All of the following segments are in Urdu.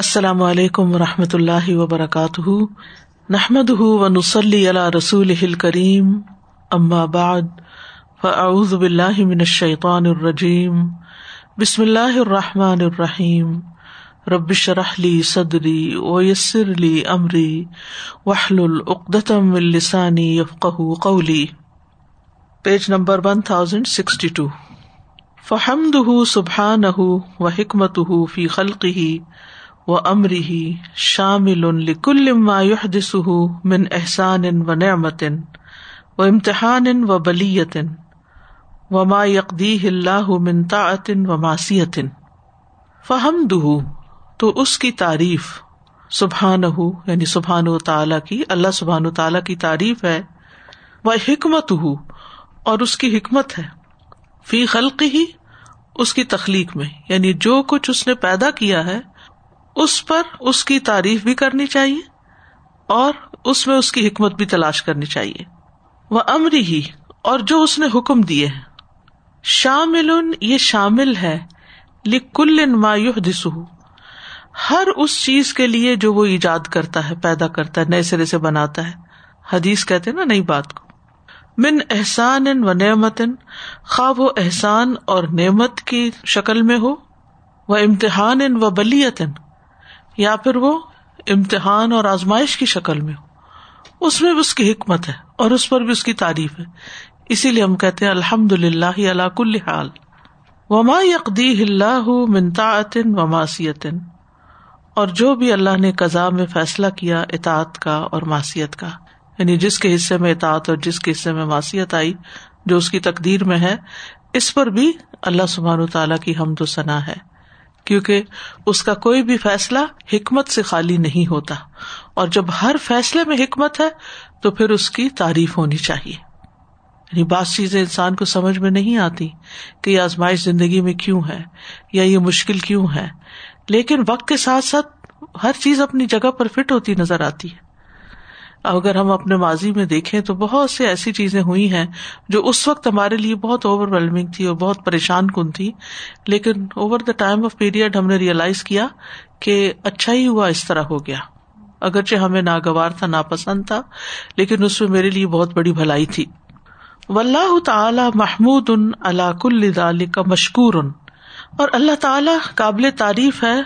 السلام علیکم و رحمۃ اللہ وبرکاتہ نحمد و نسلی علیہ رسول کریم اما بعد فاعوذ باللہ من الشیطان الرجیم بسم اللہ الرحمٰن الرحیم ربش رحلی صدری و یسر العقدم السانی یفقہ قولی page number one thousand sixty two فہم سبحان و حکمت فی خلقی و امری ہی شامل شاملس من احسان و نعمتن و امتحان و بلیت و ما یقدی اللہ من تاطن و ماسی و تو اس کی تعریف سبحان ہو یعنی سبحان و تعالی کی اللہ سبحان و تعالی کی تعریف ہے وہ حکمت ہو اور اس کی حکمت ہے فی خلقی اس کی تخلیق میں یعنی جو کچھ اس نے پیدا کیا ہے اس پر اس کی تعریف بھی کرنی چاہیے اور اس میں اس کی حکمت بھی تلاش کرنی چاہیے وہ امری ہی اور جو اس نے حکم دیے ہیں شامل یہ شامل ہے لکل کل ان مایو دس ہر اس چیز کے لیے جو وہ ایجاد کرتا ہے پیدا کرتا ہے نئے سرے سے بناتا ہے حدیث کہتے نا نئی بات کو من احسان ان و نعمت خواب و احسان اور نعمت کی شکل میں ہو وہ امتحان و بلیتن یا پھر وہ امتحان اور آزمائش کی شکل میں ہو اس میں بھی اس کی حکمت ہے اور اس پر بھی اس کی تعریف ہے اسی لیے ہم کہتے ہیں الحمد للہ اللہ کل حال وما اللہ اور جو بھی اللہ نے قزا میں فیصلہ کیا اطاط کا اور ماسیت کا یعنی جس کے حصے میں اطاط اور جس کے حصے میں ماسیت آئی جو اس کی تقدیر میں ہے اس پر بھی اللہ سبح تعالیٰ کی حمد و سنا ہے کیونکہ اس کا کوئی بھی فیصلہ حکمت سے خالی نہیں ہوتا اور جب ہر فیصلے میں حکمت ہے تو پھر اس کی تعریف ہونی چاہیے یعنی بعض چیزیں انسان کو سمجھ میں نہیں آتی کہ یہ آزمائش زندگی میں کیوں ہے یا یہ مشکل کیوں ہے لیکن وقت کے ساتھ ساتھ ہر چیز اپنی جگہ پر فٹ ہوتی نظر آتی ہے اگر ہم اپنے ماضی میں دیکھیں تو بہت سی ایسی چیزیں ہوئی ہیں جو اس وقت ہمارے لیے بہت اوور ویلمنگ تھی اور بہت پریشان کن تھی لیکن over the time of period ہم نے ریئلائز کیا کہ اچھا ہی ہوا اس طرح ہو گیا اگرچہ ہمیں ناگوار تھا ناپسند تھا لیکن اس میں میرے لیے بہت بڑی بھلائی تھی ولہ تعالیٰ محمود ان علاق الدال کا مشکور ان اور اللہ تعالیٰ قابل تعریف ہے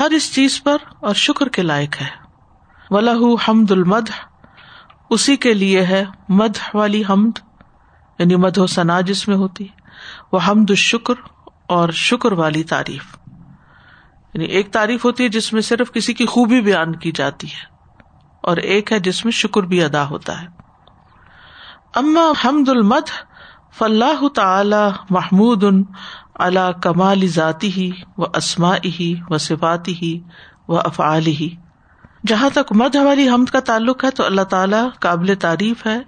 ہر اس چیز پر اور شکر کے لائق ہے ولہ حمد المد اسی کے لیے ہے مد والی حمد یعنی مد و ثنا جس میں ہوتی ہے وہ حمد شکر اور شکر والی تعریف یعنی ایک تعریف ہوتی ہے جس میں صرف کسی کی خوبی بیان کی جاتی ہے اور ایک ہے جس میں شکر بھی ادا ہوتا ہے اما حمد المد فلاح تعلی محمود ان اللہ کمالی ذاتی ہی و اسما ہی و صفاتی ہی و افعال ہی جہاں تک مد ہماری حمد کا تعلق ہے تو اللہ تعالیٰ قابل تعریف ہے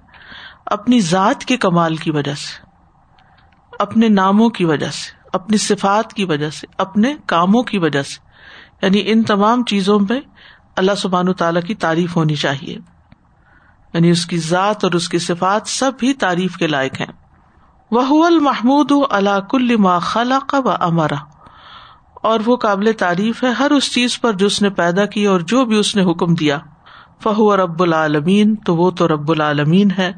اپنی ذات کے کمال کی وجہ سے اپنے ناموں کی وجہ سے اپنی صفات کی وجہ سے اپنے کاموں کی وجہ سے یعنی ان تمام چیزوں میں اللہ سبحان و تعالیٰ کی تعریف ہونی چاہیے یعنی اس کی ذات اور اس کی صفات سب بھی تعریف کے لائق ہیں وہ المحمود اللہ کل ما اور وہ قابل تعریف ہے ہر اس چیز پر جو اس نے پیدا کی اور جو بھی اس نے حکم دیا فہو رب العالمین تو وہ تو رب العالمین ہے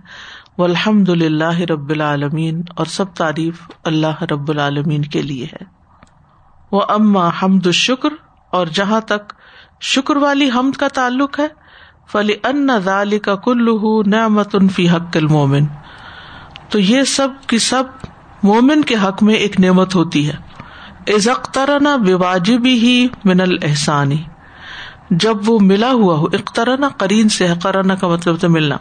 وہ الحمد اللہ رب العالمین اور سب تعریف اللہ رب العالمین کے لیے ہے وہ اما حمد الشکر اور جہاں تک شکر والی حمد کا تعلق ہے فلی ان ذال کا کلو نعمت انفی حق المومن تو یہ سب کی سب مومن کے حق میں ایک نعمت ہوتی ہے ازخترنا واجب ہی من الحسانی جب وہ ملا ہوا ہو اخترانا قرین سے کا مطلب تو ملنا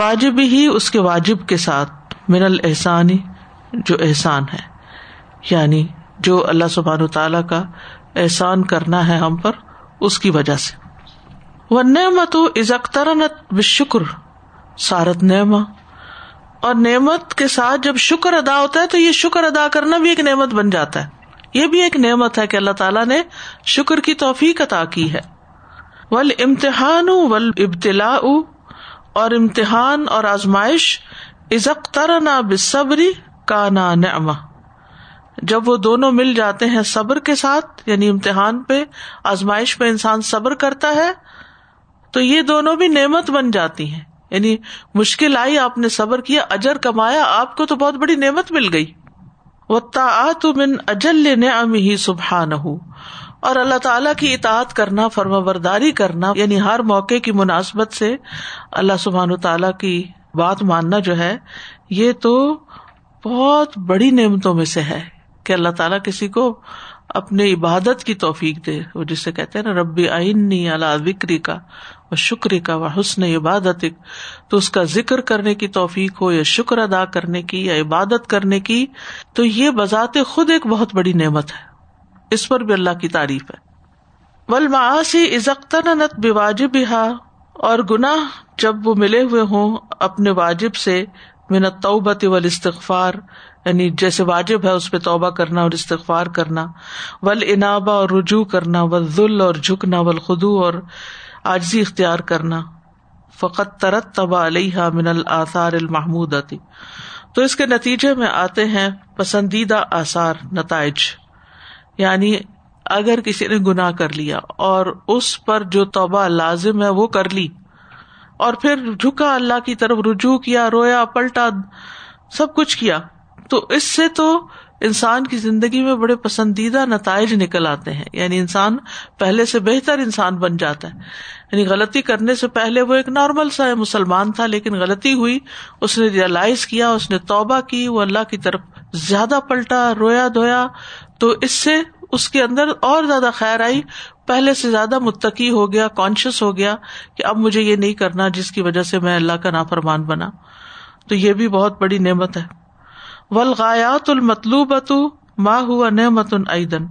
واجب ہی اس کے واجب کے ساتھ من الحسانی جو احسان ہے یعنی جو اللہ سبحان تعالی کا احسان کرنا ہے ہم پر اس کی وجہ سے وہ نعمت ہو از سارت نعما اور نعمت کے ساتھ جب شکر ادا ہوتا ہے تو یہ شکر ادا کرنا بھی ایک نعمت بن جاتا ہے یہ بھی ایک نعمت ہے کہ اللہ تعالیٰ نے شکر کی توفیق عطا کی ہے ول امتحان ول ابتلا اور امتحان اور آزمائش عزق تر نا بے صبری کا نا نعما جب وہ دونوں مل جاتے ہیں صبر کے ساتھ یعنی امتحان پہ آزمائش پہ انسان صبر کرتا ہے تو یہ دونوں بھی نعمت بن جاتی ہے یعنی مشکل آئی آپ نے صبر کیا اجر کمایا آپ کو تو بہت بڑی نعمت مل گئی اجل نے سبھا نہ ہوں اور اللہ تعالیٰ کی اطاعت کرنا فرما برداری کرنا یعنی ہر موقع کی مناسبت سے اللہ سبحان و تعالیٰ کی بات ماننا جو ہے یہ تو بہت بڑی نعمتوں میں سے ہے کہ اللہ تعالیٰ کسی کو اپنی عبادت کی توفیق دے وہ جسے کہتے ہیں نا ربی آئین اللہ بکری کا و شکر کا و حسن عبادت تو اس کا ذکر کرنے کی توفیق ہو یا شکر ادا کرنے کی یا عبادت کرنے کی تو یہ بذات خود ایک بہت بڑی نعمت ہے اس پر بھی اللہ کی تعریف ہے ول معاشی واجب ہا اور گناہ جب وہ ملے ہوئے ہوں اپنے واجب سے منت توبت و استغفار یعنی جیسے واجب ہے اس پہ توبہ کرنا اور استغفار کرنا ول انابا اور رجوع کرنا و ذل اور جھکنا ولخو اور آجزی اختیار کرنا فقط ترت تبا علیہ من الآثار المحمود آتی تو اس کے نتیجے میں آتے ہیں پسندیدہ آثار نتائج یعنی اگر کسی نے گناہ کر لیا اور اس پر جو توبہ لازم ہے وہ کر لی اور پھر جھکا اللہ کی طرف رجوع کیا رویا پلٹا سب کچھ کیا تو اس سے تو انسان کی زندگی میں بڑے پسندیدہ نتائج نکل آتے ہیں یعنی انسان پہلے سے بہتر انسان بن جاتا ہے یعنی غلطی کرنے سے پہلے وہ ایک نارمل سا مسلمان تھا لیکن غلطی ہوئی اس نے ریئلائز کیا اس نے توبہ کی وہ اللہ کی طرف زیادہ پلٹا رویا دھویا تو اس سے اس کے اندر اور زیادہ خیر آئی پہلے سے زیادہ متقی ہو گیا کانشیس ہو گیا کہ اب مجھے یہ نہیں کرنا جس کی وجہ سے میں اللہ کا نافرمان بنا تو یہ بھی بہت بڑی نعمت ہے ولغایات المطلوبۃ ما ہوا نعمت ایدن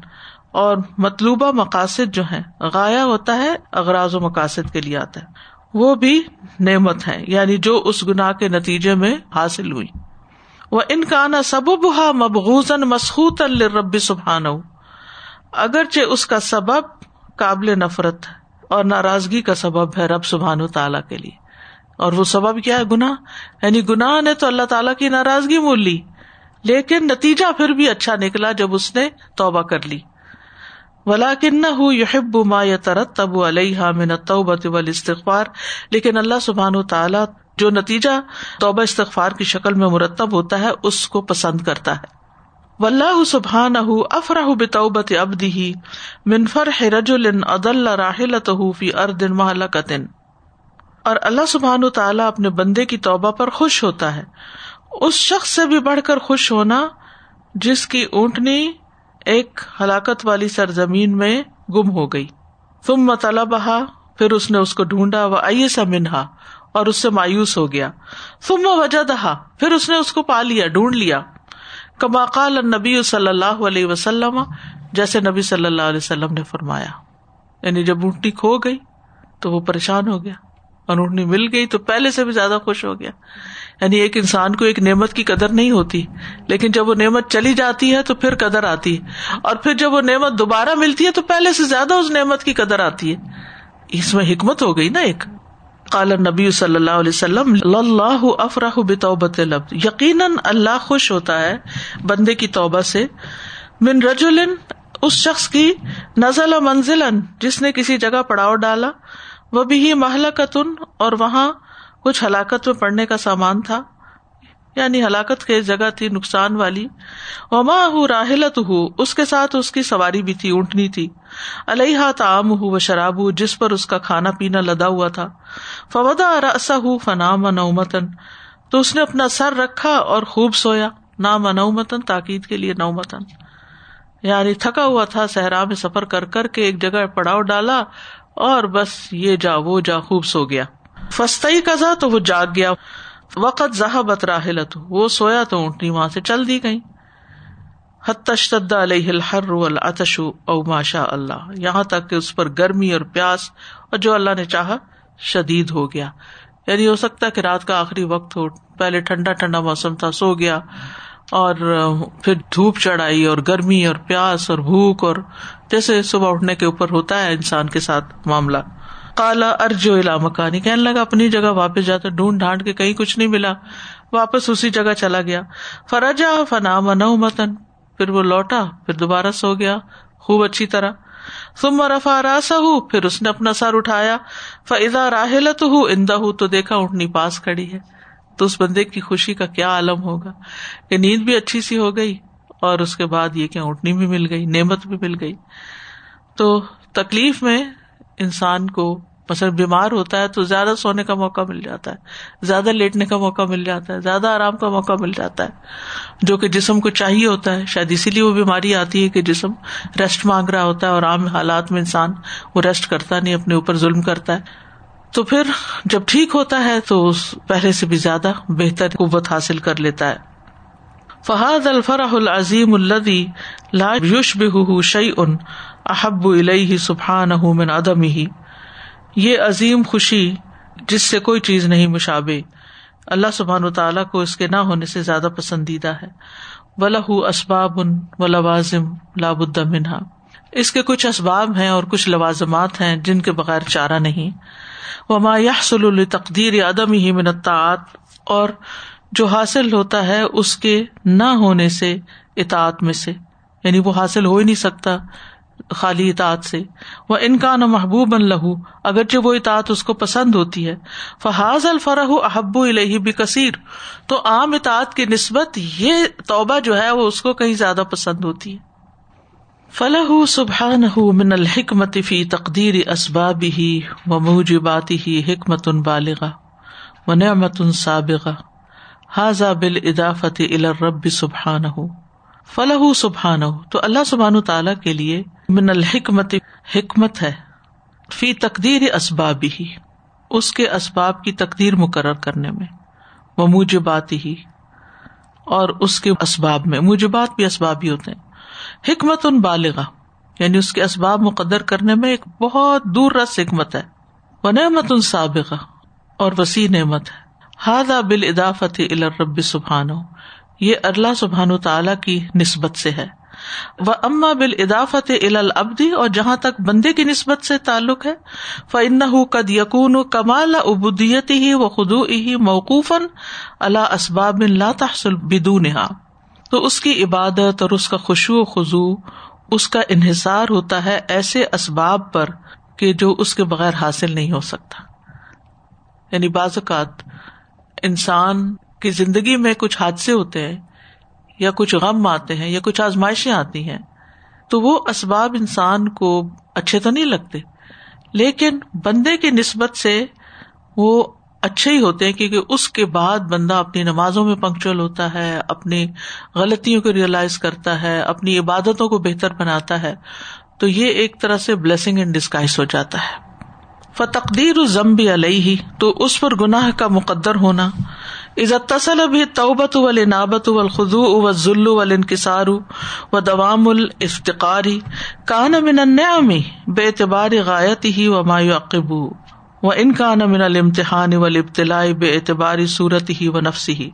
اور مطلوبہ مقاصد جو ہے غایا ہوتا ہے اغراض و مقاصد کے لیے آتا ہے وہ بھی نعمت ہے یعنی جو اس گناہ کے نتیجے میں حاصل ہوئی وہ ان کا نا سبب ہا مبغوز مسخو الرب سبحان اگرچہ اس کا سبب قابل نفرت اور ناراضگی کا سبب ہے رب سبحان و تعالیٰ کے لیے اور وہ سبب کیا ہے گناہ یعنی گناہ نے تو اللہ تعالیٰ کی ناراضگی مول لی لیکن نتیجہ پھر بھی اچھا نکلا جب اس نے توبہ کر لی ولا کن یحب ما یا ترت تب علیہ تعالیٰ جو نتیجہ توبہ استغفار کی شکل میں مرتب ہوتا ہے اس کو پسند کرتا ہے ولہ سبحان اب منفر ہے رج الن اد اللہ راہ فی اردن اور اللہ سبحان تعالیٰ اپنے بندے کی توبہ پر خوش ہوتا ہے اس شخص سے بھی بڑھ کر خوش ہونا جس کی اونٹنی ایک ہلاکت والی سرزمین میں گم ہو گئی تم بہا پھر اس نے اس کو ڈھونڈا آئیے سا منہا اور اس سے مایوس ہو گیا تم وجہ دہا پھر اس نے اس کو پا لیا ڈھونڈ لیا کما قال نبی صلی اللہ علیہ وسلم جیسے نبی صلی اللہ علیہ وسلم نے فرمایا یعنی جب اونٹنی کھو گئی تو وہ پریشان ہو گیا اور اونٹنی مل گئی تو پہلے سے بھی زیادہ خوش ہو گیا یعنی ایک انسان کو ایک نعمت کی قدر نہیں ہوتی لیکن جب وہ نعمت چلی جاتی ہے تو پھر قدر آتی ہے اور پھر جب وہ نعمت دوبارہ ملتی ہے تو پہلے سے زیادہ اس نعمت کی قدر آتی ہے اس میں حکمت ہو گئی نا ایک نبی صلی اللہ اللہ اللہ علیہ وسلم لب یقیناً خوش ہوتا ہے بندے کی توبہ سے من رجولن اس شخص کی نزلہ منزلن جس نے کسی جگہ پڑاؤ ڈالا وہ بھی محلہ قتن اور وہاں کچھ ہلاکت میں پڑنے کا سامان تھا یعنی ہلاکت کے جگہ تھی نقصان والی وما ہوں راہلت ہوں اس کے ساتھ اس کی سواری بھی تھی اونٹنی تھی الحا تام ہوں و شراب ہو جس پر اس کا کھانا پینا لدا ہوا تھا ہو فنا متن تو اس نے اپنا سر رکھا اور خوب سویا نام نو تاکید کے لیے نومتن یعنی تھکا ہوا تھا صحرا میں سفر کر کر کے ایک جگہ پڑاؤ ڈالا اور بس یہ جا وہ جا خوب سو گیا فسط قزا تو وہ جاگ گیا وقت زا بتراہل وہ سویا تو اونٹنی وہاں سے چل دی گئی ہر رو الشو او ماشا اللہ یہاں تک کہ اس پر گرمی اور پیاس اور جو اللہ نے چاہا شدید ہو گیا یعنی ہو سکتا کہ رات کا آخری وقت ہو پہلے ٹھنڈا ٹھنڈا موسم تھا سو گیا اور پھر دھوپ چڑھائی اور گرمی اور پیاس اور بھوک اور جیسے صبح اٹھنے کے اوپر ہوتا ہے انسان کے ساتھ معاملہ کالا ارجو علا مکانی کہنے لگا اپنی جگہ واپس جاتا ڈھونڈ ڈھانڈ کے کہیں کچھ نہیں ملا واپس اسی جگہ چلا گیا متن پھر پھر وہ لوٹا دوبارہ سو گیا خوب اچھی طرح راسا پھر اس نے اپنا سر اٹھایا فضا راہلت ہوں ادا ہوں تو دیکھا اٹھنی پاس کڑی ہے تو اس بندے کی خوشی کا کیا عالم ہوگا کہ نیند بھی اچھی سی ہو گئی اور اس کے بعد یہ کیا اٹھنی بھی مل گئی نعمت بھی مل گئی تو تکلیف میں انسان کو بیمار ہوتا ہے تو زیادہ سونے کا موقع مل جاتا ہے زیادہ لیٹنے کا موقع مل جاتا ہے زیادہ آرام کا موقع مل جاتا ہے جو کہ جسم کو چاہیے ہوتا ہے شاید اسی لیے وہ بیماری آتی ہے کہ جسم ریسٹ مانگ رہا ہوتا ہے اور عام حالات میں انسان وہ ریسٹ کرتا نہیں اپنے اوپر ظلم کرتا ہے تو پھر جب ٹھیک ہوتا ہے تو پہلے سے بھی زیادہ بہتر قوت حاصل کر لیتا ہے فہاد الفرح العظیم الدی لا یوش بہ شعی ان احب ال سبحان من ادم ہی یہ عظیم خوشی جس سے کوئی چیز نہیں مشابے اللہ سبحان و تعالیٰ کو اس کے نہ ہونے سے زیادہ پسندیدہ ہے ولہ اسباب ان و لوازم منہا اس کے کچھ اسباب ہیں اور کچھ لوازمات ہیں جن کے بغیر چارہ نہیں، وما سل تقدیر عدم ہی من اور جو حاصل ہوتا ہے اس کے نہ ہونے سے اطاعت میں سے یعنی وہ حاصل ہو ہی نہیں سکتا خالی اطاط سے وہ انکان و محبوب بن لہو اگرچہ وہ اطاط اس کو پسند ہوتی ہے فحاظ الفرح الفرح احبو بھی کثیر تو عام اطاعت کی نسبت یہ توبہ جو ہے وہ اس کو کہیں زیادہ پسند ہوتی ہے فلاح سبحان من الحکمت فی تقدیر اسباب ہی و بات ہی حکمت ان حکمتن بالغا من متن سابغہ حاضاب الا رب سبحان ہوں فلاح سبحان تو اللہ سبحان تعالیٰ کے لیے من الحکمت حکمت ہے فی تقدیر اسباب ہی اس کے اسباب کی تقدیر مقرر کرنے میں وہ موجبات ہی اور اس کے اسباب میں موجبات بات بھی ہی ہوتے ہیں حکمت ان بالغ یعنی اس کے اسباب مقدر کرنے میں ایک بہت دور رس حکمت ہے وہ نعمت ان سابقہ اور وسیع نعمت ہے ہادہ بل ادافت الرب سبحان ہو یہ اللہ سبحان و تعالی کی نسبت سے ہے وہ اما بال اضافت البدی اور جہاں تک بندے کی نسبت سے تعلق ہے فن قد یقون و کمال ابودیت ہی و خدو ہی موقوفاً اللہ اسباب لا تحصل بدو نہا تو اس کی عبادت اور اس کا خوشو و خزو اس کا انحصار ہوتا ہے ایسے اسباب پر کہ جو اس کے بغیر حاصل نہیں ہو سکتا یعنی بعض اوقات انسان کہ زندگی میں کچھ حادثے ہوتے ہیں یا کچھ غم آتے ہیں یا کچھ آزمائشیں آتی ہیں تو وہ اسباب انسان کو اچھے تو نہیں لگتے لیکن بندے کی نسبت سے وہ اچھے ہی ہوتے ہیں کیونکہ اس کے بعد بندہ اپنی نمازوں میں پنکچل ہوتا ہے اپنی غلطیوں کو ریئلائز کرتا ہے اپنی عبادتوں کو بہتر بناتا ہے تو یہ ایک طرح سے بلیسنگ ان ڈسکائز ہو جاتا ہے فتقدیر ضم بھی علیہ ہی تو اس پر گناہ کا مقدر ہونا عزت بھی توبت و نابت و الخو و ظولو انکسار و دوام کان من کانیامی بے اعتبار غائت ہی و مایوق و ان من المتحان و ابتدائی بے اعتباری صورت ہی و نفسی ہی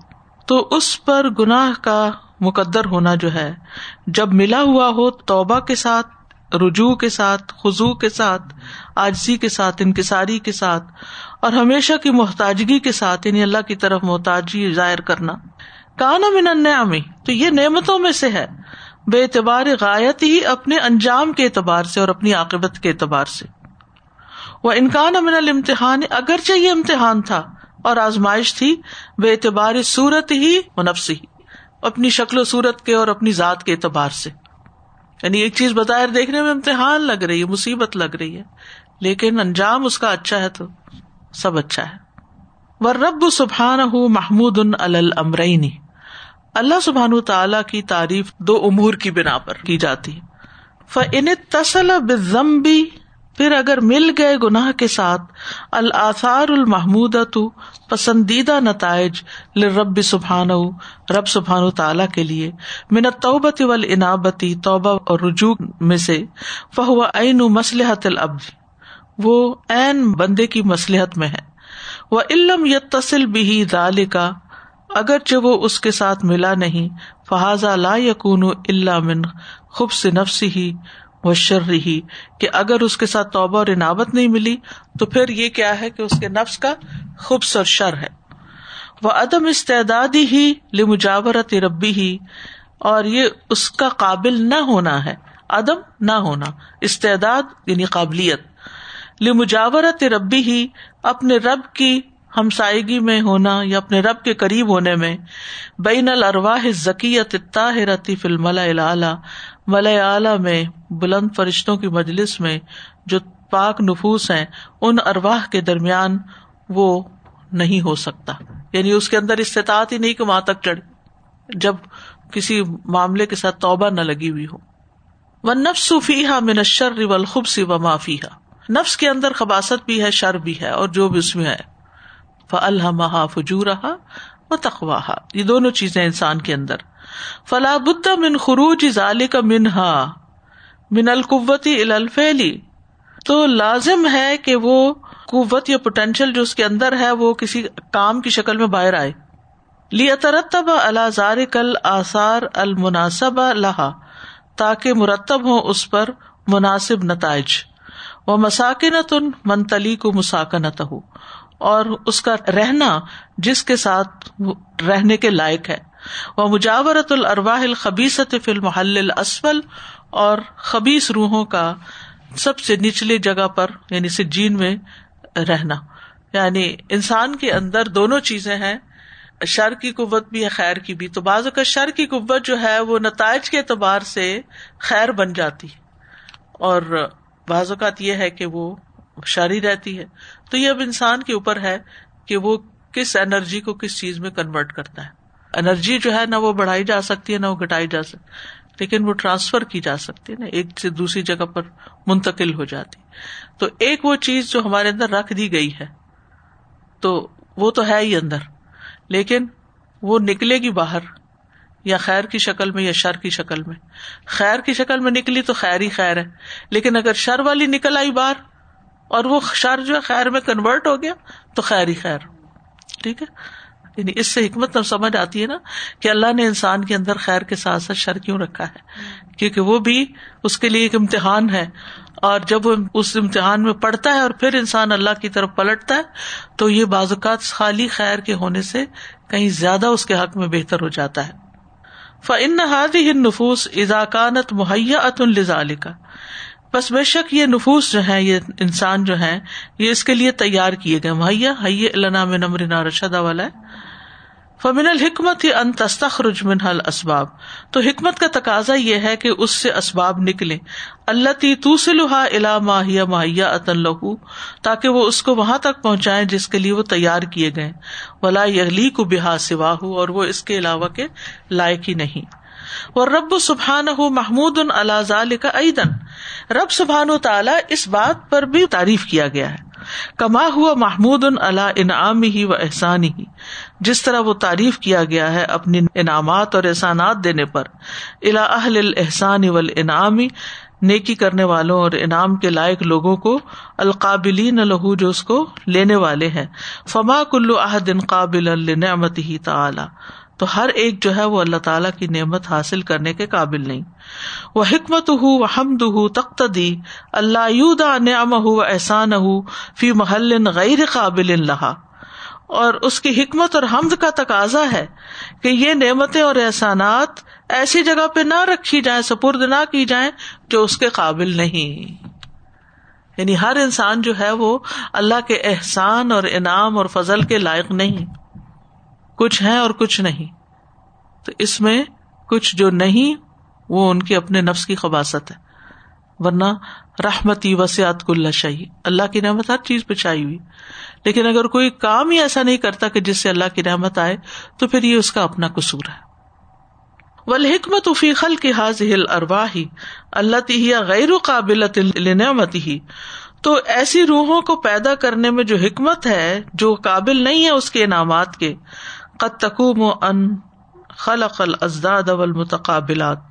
تو اس پر گناہ کا مقدر ہونا جو ہے جب ملا ہوا ہو توبہ کے ساتھ رجوع کے ساتھ خزو کے ساتھ آجزی کے ساتھ انکساری کے ساتھ اور ہمیشہ کی محتاجگی کے ساتھ یعنی اللہ کی طرف محتاجی ظاہر کرنا کانا من النعمی تو یہ نعمتوں میں سے ہے بے اعتبار غایت ہی اپنے انجام کے اعتبار سے اور اپنی عاقبت کے اعتبار سے وہ انکان امن المتحان اگرچہ یہ امتحان تھا اور آزمائش تھی بے اعتبار صورت ہی منفسی اپنی شکل و صورت کے اور اپنی ذات کے اعتبار سے یعنی ایک چیز بظاہر دیکھنے میں امتحان لگ رہی ہے مصیبت لگ رہی ہے لیکن انجام اس کا اچھا ہے تو سب اچھا ہے رب سبحان ہُ محمود اللہ سبحان تعالی کی تعریف دو امور کی بنا پر کی جاتی تسل پھر اگر مل گئے گناہ کے ساتھ الآثار المحمود تو پسندیدہ نتائج رب سبحان رب سبحان تعالیٰ کے لیے منت توبتی ول انابتی توبہ اور رجوع میں سے فہو عین مسلحت العبد وہ این بندے کی مصلحت میں ہے وہ علم بھی تسل بھی اگرچہ وہ اس کے ساتھ ملا نہیں فہذا لا یقون اللہ من خوب سے نفس ہی وہ رہی کہ اگر اس کے ساتھ توبہ اور عنابت نہیں ملی تو پھر یہ کیا ہے کہ اس کے نفس کا خوب سر شر ہے وہ عدم استعداد ہی لمجاورت ربی ہی اور یہ اس کا قابل نہ ہونا ہے عدم نہ ہونا استعداد یعنی قابلیت لمجاورت ربی ہی اپنے رب کی ہمسائگی میں ہونا یا اپنے رب کے قریب ہونے میں بین الملا ذکی ملا اعلی میں بلند فرشتوں کی مجلس میں جو پاک نفوس ہیں ان ارواہ کے درمیان وہ نہیں ہو سکتا یعنی اس کے اندر استطاعت ہی نہیں کہ وہاں تک چڑھ جب کسی معاملے کے ساتھ توبہ نہ لگی ہوئی ہو فیحا من ہا مشرخی و فیحا نفس کے اندر خباست بھی ہے شر بھی ہے اور جو بھی اس میں ہے الحمہ فجورہ و تخواہا یہ دونوں چیزیں انسان کے اندر فلا بد من خروج کا منہا من القت الفیلی تو لازم ہے کہ وہ قوت یا پوٹینشیل جو اس کے اندر ہے وہ کسی کام کی شکل میں باہر آئے لیا ترتب کل آثار المناسب لہا تاکہ مرتب ہو اس پر مناسب نتائج وہ مساکنت ان منتلی کو مساکنت ہو اور اس کا رہنا جس کے ساتھ رہنے کے لائق ہے وہ مجاورت الرواہ فی المحل محل اور خبیس روحوں کا سب سے نچلی جگہ پر یعنی سجین میں رہنا یعنی انسان کے اندر دونوں چیزیں ہیں شر کی قوت بھی ہے خیر کی بھی تو بعض اوقات شر کی قوت جو ہے وہ نتائج کے اعتبار سے خیر بن جاتی اور بعض اوقات یہ ہے کہ وہ شاری رہتی ہے تو یہ اب انسان کے اوپر ہے کہ وہ کس انرجی کو کس چیز میں کنورٹ کرتا ہے انرجی جو ہے نہ وہ بڑھائی جا سکتی ہے نہ وہ گٹائی جا سکتی لیکن وہ ٹرانسفر کی جا سکتی ہے نا ایک سے دوسری جگہ پر منتقل ہو جاتی تو ایک وہ چیز جو ہمارے اندر رکھ دی گئی ہے تو وہ تو ہے ہی اندر لیکن وہ نکلے گی باہر یا خیر کی شکل میں یا شر کی شکل میں خیر کی شکل میں نکلی تو خیر ہی خیر ہے لیکن اگر شر والی نکل آئی بار اور وہ شر جو ہے خیر میں کنورٹ ہو گیا تو خیر ہی خیر ٹھیک ہے یعنی اس سے حکمت سمجھ آتی ہے نا کہ اللہ نے انسان کے اندر خیر کے ساتھ ساتھ شر کیوں رکھا ہے کیونکہ وہ بھی اس کے لیے ایک امتحان ہے اور جب وہ اس امتحان میں پڑتا ہے اور پھر انسان اللہ کی طرف پلٹتا ہے تو یہ بعض اوقات خالی خیر کے ہونے سے کہیں زیادہ اس کے حق میں بہتر ہو جاتا ہے فن ہادی ہند نفوس اضاکانت مہیا ات الزا علی کا بس بے شک یہ نفوس جو ہے یہ انسان جو ہے یہ اس کے لیے تیار کیے گئے مہیا حیا اللہ نام نمرنا رشدہ والا ہے فمن الحکمت ہی ان حل اسباب تو حکمت کا تقاضا یہ ہے کہ اس سے اسباب نکلے اللہ تی تو الحا الا ماہیا اتن اطن تاکہ وہ اس کو وہاں تک پہنچائے جس کے لیے وہ تیار کیے گئے ولا کو بحا ہو اور وہ اس کے علاوہ کے لائق ہی نہیں وہ رب سبحان محمود ان اللہ کا عیدن رب سبحان تعالیٰ اس بات پر بھی تعریف کیا گیا ہے کما ہوا محمود ان اللہ انعام ہی و احسان ہی جس طرح وہ تعریف کیا گیا ہے اپنی انعامات اور احسانات دینے پر الاحل الحسان اول انعامی نیکی کرنے والوں اور انعام کے لائق لوگوں کو القابل اس کو لینے والے ہیں فما کلو ان قابل ہی تعلی تو ہر ایک جو ہے وہ اللہ تعالیٰ کی نعمت حاصل کرنے کے قابل نہیں وہ حکمت ہُو و حمد ہُو تخت دی اللہ نعم ہُو احسان ہُو فی محل غیر قابل اللہ اور اس کی حکمت اور حمد کا تقاضا ہے کہ یہ نعمتیں اور احسانات ایسی جگہ پہ نہ رکھی جائیں سپرد نہ کی جائیں جو اس کے قابل نہیں یعنی ہر انسان جو ہے وہ اللہ کے احسان اور انعام اور فضل کے لائق نہیں کچھ ہے اور کچھ نہیں تو اس میں کچھ جو نہیں وہ ان کے اپنے نفس کی خباصت ہے ورنہ رحمتی وسیعت کل شاہی اللہ کی نعمت ہر چیز پہ چھائی ہوئی لیکن اگر کوئی کام ہی ایسا نہیں کرتا کہ جس سے اللہ کی نعمت آئے تو پھر یہ اس کا اپنا قصور ہے ولحکمت فیخل خلق هذه اللہ تی هي غیر و لنعمته تو ایسی روحوں کو پیدا کرنے میں جو حکمت ہے جو قابل نہیں ہے اس کے انعامات کے قد تقوم خل اقل الازداد والمتقابلات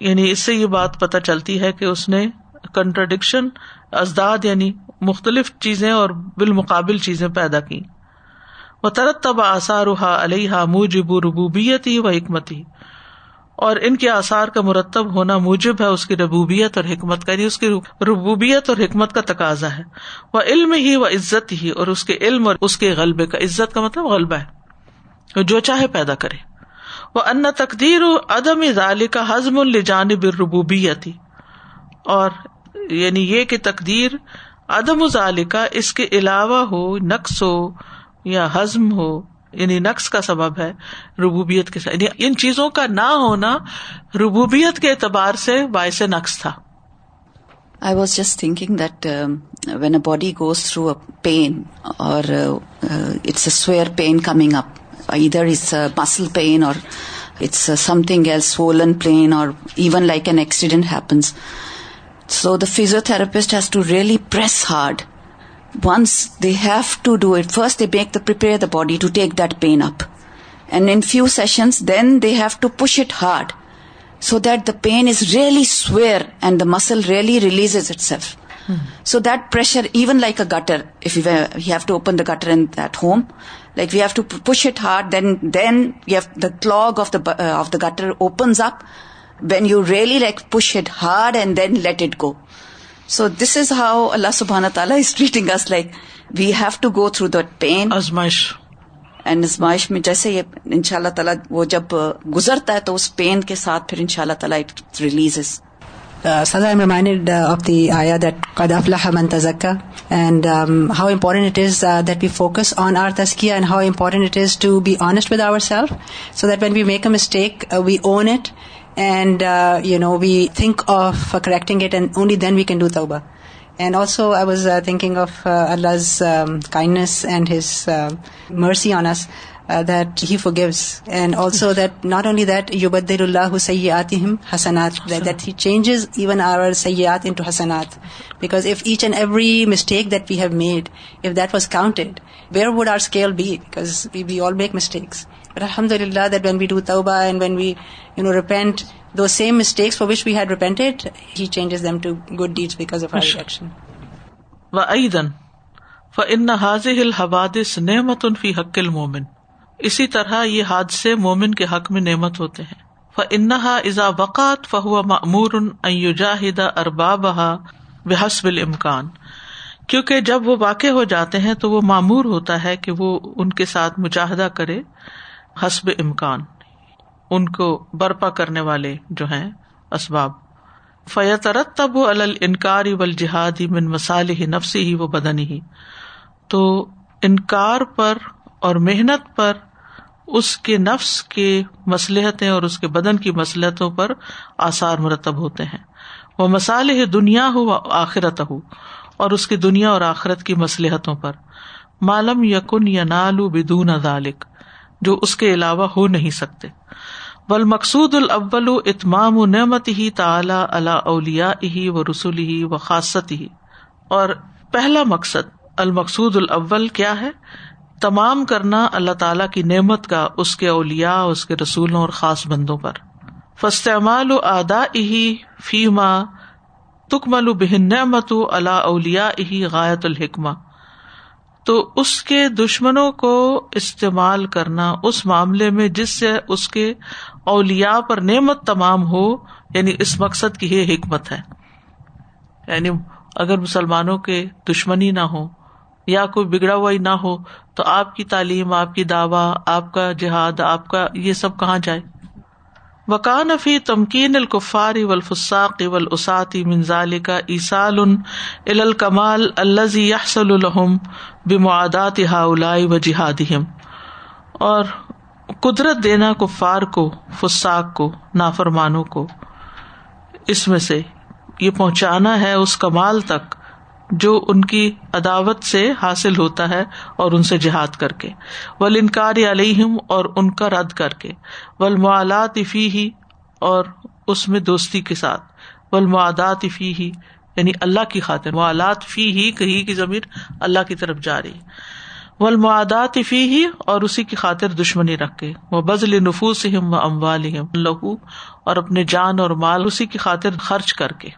یعنی اس سے یہ بات پتا چلتی ہے کہ اس نے کنٹرڈکشن ازداد یعنی مختلف چیزیں اور بالمقابل چیزیں پیدا کی وہ ترت تب آسارو ہا علیہ و بت ہی اور ان کے آثار کا مرتب ہونا موجب ہے اس کی ربوبیت اور حکمت کا یعنی اس کی ربوبیت اور حکمت کا تقاضا ہے وہ علم ہی و عزت ہی اور اس کے علم اور اس کے غلبے کا عزت کا مطلب غلبہ ہے جو چاہے پیدا کرے وہ ان تقدیر عدم کا ہزم الجانب ربوبیتی اور یعنی یہ کہ تقدیر ظال کا اس کے علاوہ ہو نقص ہو یا ہزم ہو یعنی نقص کا سبب ہے ربوبیت کے ساتھ یعنی ان چیزوں کا نہ ہونا ربوبیت کے اعتبار سے باعث نقص تھا I was just thinking that when a body goes through a pain اور it's a severe pain coming up Either it's a muscle pain or it's something else, swollen pain, or even like an accident happens. So the physiotherapist has to really press hard. Once they have to do it, first they prepare the body to take that pain up. And in few sessions, then they have to push it hard so that the pain is really severe and the muscle really releases itself. So that pressure even like a gutter if you you have to open the gutter in that home like we have to push it hard then then you the clog of the of the gutter opens up when you really like push it hard and then let it go so this is how اللہ سبحان تعالیٰ is treating us like we have to go through pain ازمائش and ازمائش میں جیسے یہ ان شاء اللہ تعالیٰ وہ جب گزرتا ہے تو اس پین کے ساتھ پھر ان شاء اللہ تعالیٰ it releases us Uh, Sada, I'm reminded uh, of the ayah that qad aflaha man tazakka, and um, how important it is uh, that we focus on our tazkiyah, and how important it is to be honest with ourselves, so that when we make a mistake, we own it, and we think of correcting it, and only then we can do tawbah. And also I was thinking of Allah's um, kindness and His mercy on us, that he forgives and also that not only that you بدر اللہ سیات حسنات that he changes even our سیات in to Hasanat because of each and every mistake that we have made of that was counted where would our scale be because we we all make mistakes الحمد للہ that when we do توبا and when we you know repent do same mistakes for which we had repented he changes them to good deed because of our ریشن و عید ف ان حاض الحباد نعمت فی حق المومن اسی طرح یہ حادثے مومن کے حق میں نعمت ہوتے ہیں ف ازا وقات فہو فامور ارباب حسب المکان کیونکہ جب وہ واقع ہو جاتے ہیں تو وہ معمور ہوتا ہے کہ وہ ان کے ساتھ مجاہدہ کرے حسب امکان ان کو برپا کرنے والے جو ہیں اسباب فیترت تب وہ الکاری و الجہادی بن مسالح ہی نفسی ہی وہ بدن ہی تو انکار پر اور محنت پر اس کے نفس کے مصلحتیں اور اس کے بدن کی مصلحتوں پر آثار مرتب ہوتے ہیں وہ مسالح دنیا ہو آخرت ہو اور اس کی دنیا اور آخرت کی مصلحتوں پر معلوم یقن یا نالو بدون ذالک جو اس کے علاوہ ہو نہیں سکتے مقصود المقس اتمام و نعمت ہی اللہ اولیا ہی و رسول ہی و خاصت ہی اور پہلا مقصد المقصود الاول کیا ہے تمام کرنا اللہ تعالیٰ کی نعمت کا اس کے اولیا اس کے رسولوں اور خاص بندوں پر و ادا اہی فیما تکمل بہن نعمت اللہ اولیا اہی غایت الحکمہ تو اس کے دشمنوں کو استعمال کرنا اس معاملے میں جس سے اس کے اولیا پر نعمت تمام ہو یعنی اس مقصد کی یہ حکمت ہے یعنی اگر مسلمانوں کے دشمنی نہ ہو یا کوئی بگڑا ہوا ہی نہ ہو تو آپ کی تعلیم آپ کی دعوی آپ کا جہاد آپ کا یہ سب کہاں جائے وکان فی تمکین القفار و الفساق و الساطی منظال کامال اللہ بے مدا تہا و جہاد قدرت دینا کفار کو فساق کو نافرمانوں کو اس میں سے یہ پہنچانا ہے اس کمال تک جو ان کی عداوت سے حاصل ہوتا ہے اور ان سے جہاد کر کے ول انکار علیہم اور ان کا رد کر کے ولمالات افی ہی اور اس میں دوستی کے ساتھ ول المادات افی ہی یعنی اللہ کی خاطر مالات فی ہی کہی کی ضمیر اللہ کی طرف جا رہی ول المادات افی ہی اور اسی کی خاطر دشمنی رکھ کے وہ بزل نفوس ہم اموال ہم لہو اور اپنے جان اور مال اسی کی خاطر خرچ کر کے